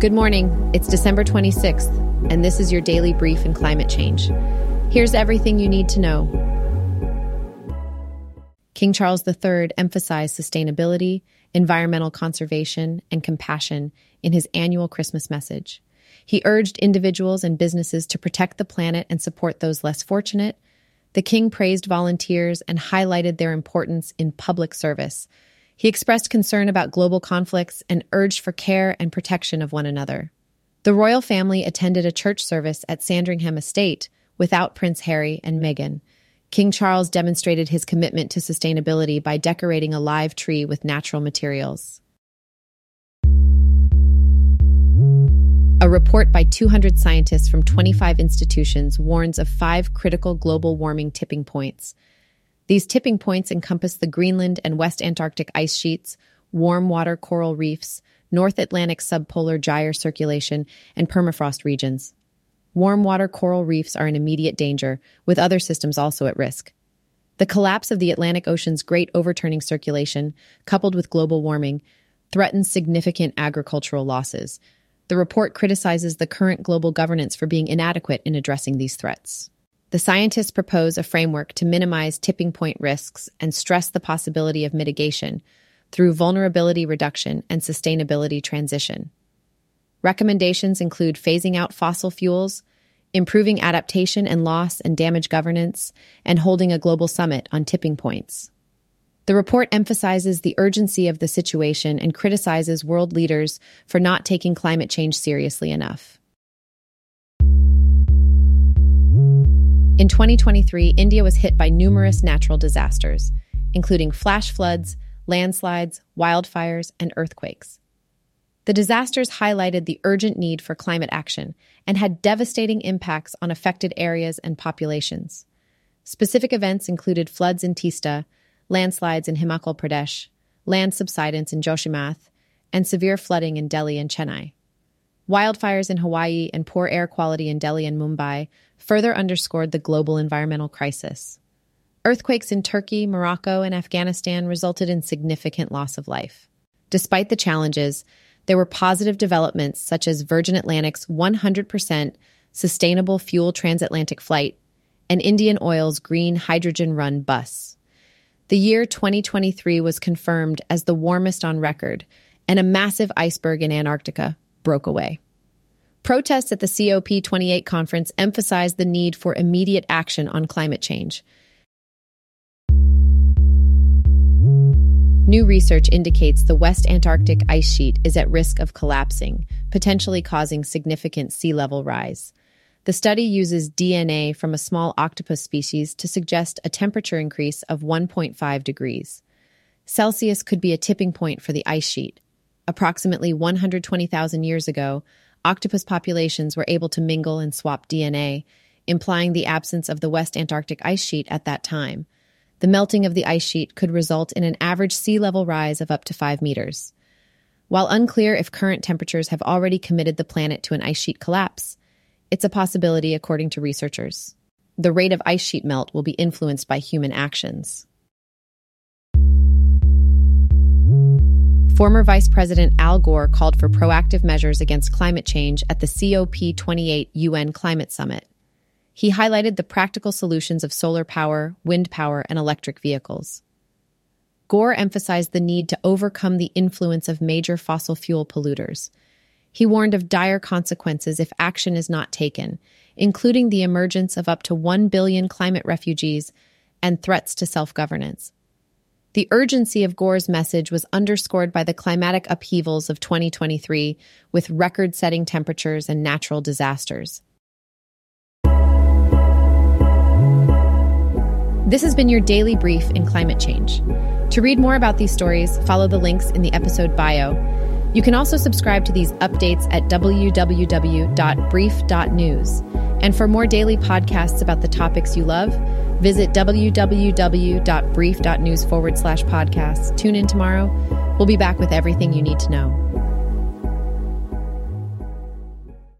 Good morning. It's December 26th, and this is your daily brief in climate change. Here's everything you need to know. King Charles III emphasized sustainability, environmental conservation, and compassion in his annual Christmas message. He urged individuals and businesses to protect the planet and support those less fortunate. The king praised volunteers and highlighted their importance in public service, he expressed concern about global conflicts and urged for care and protection of one another. The royal family attended a church service at Sandringham Estate without Prince Harry and Meghan. King Charles demonstrated his commitment to sustainability by decorating a live tree with natural materials. A report by 200 scientists from 25 institutions warns of five critical global warming tipping points these tipping points encompass the Greenland and West Antarctic ice sheets, warm water coral reefs, North Atlantic subpolar gyre circulation, and permafrost regions. Warm water coral reefs are in immediate danger, with other systems also at risk. The collapse of the Atlantic Ocean's great overturning circulation, coupled with global warming, threatens significant agricultural losses. The report criticizes the current global governance for being inadequate in addressing these threats. The scientists propose a framework to minimize tipping point risks and stress the possibility of mitigation through vulnerability reduction and sustainability transition. Recommendations include phasing out fossil fuels, improving adaptation and loss and damage governance, and holding a global summit on tipping points. The report emphasizes the urgency of the situation and criticizes world leaders for not taking climate change seriously enough. In 2023, India was hit by numerous natural disasters, including flash floods, landslides, wildfires, and earthquakes. The disasters highlighted the urgent need for climate action and had devastating impacts on affected areas and populations. Specific events included floods in Teesta, landslides in Himachal Pradesh, land subsidence in Joshimath, and severe flooding in Delhi and Chennai. Wildfires in Hawaii and poor air quality in Delhi and Mumbai further underscored the global environmental crisis. Earthquakes in Turkey, Morocco, and Afghanistan resulted in significant loss of life. Despite the challenges, there were positive developments such as Virgin Atlantic's 100% sustainable fuel transatlantic flight and Indian Oil's green hydrogen run bus. The year 2023 was confirmed as the warmest on record, and a massive iceberg in Antarctica broke away. Protests at the COP28 conference emphasized the need for immediate action on climate change. New research indicates the West Antarctic ice sheet is at risk of collapsing, potentially causing significant sea level rise. The study uses DNA from a small octopus species to suggest a temperature increase of 1.5 degrees. Celsius could be a tipping point for the ice sheet. Approximately 120,000 years ago, octopus populations were able to mingle and swap DNA, implying the absence of the West Antarctic ice sheet at that time. The melting of the ice sheet could result in an average sea level rise of up to 5 meters. While unclear if current temperatures have already committed the planet to an ice sheet collapse, it's a possibility according to researchers. The rate of ice sheet melt will be influenced by human actions. Former Vice President Al Gore called for proactive measures against climate change at the COP28 UN Climate Summit. He highlighted the practical solutions of solar power, wind power, and electric vehicles. Gore emphasized the need to overcome the influence of major fossil fuel polluters. He warned of dire consequences if action is not taken, including the emergence of up to 1 billion climate refugees and threats to self governance. The urgency of Gore's message was underscored by the climatic upheavals of 2023 with record setting temperatures and natural disasters. This has been your daily brief in climate change. To read more about these stories, follow the links in the episode bio. You can also subscribe to these updates at www.brief.news. And for more daily podcasts about the topics you love, visit www.brief.news forward slash podcasts. Tune in tomorrow. We'll be back with everything you need to know.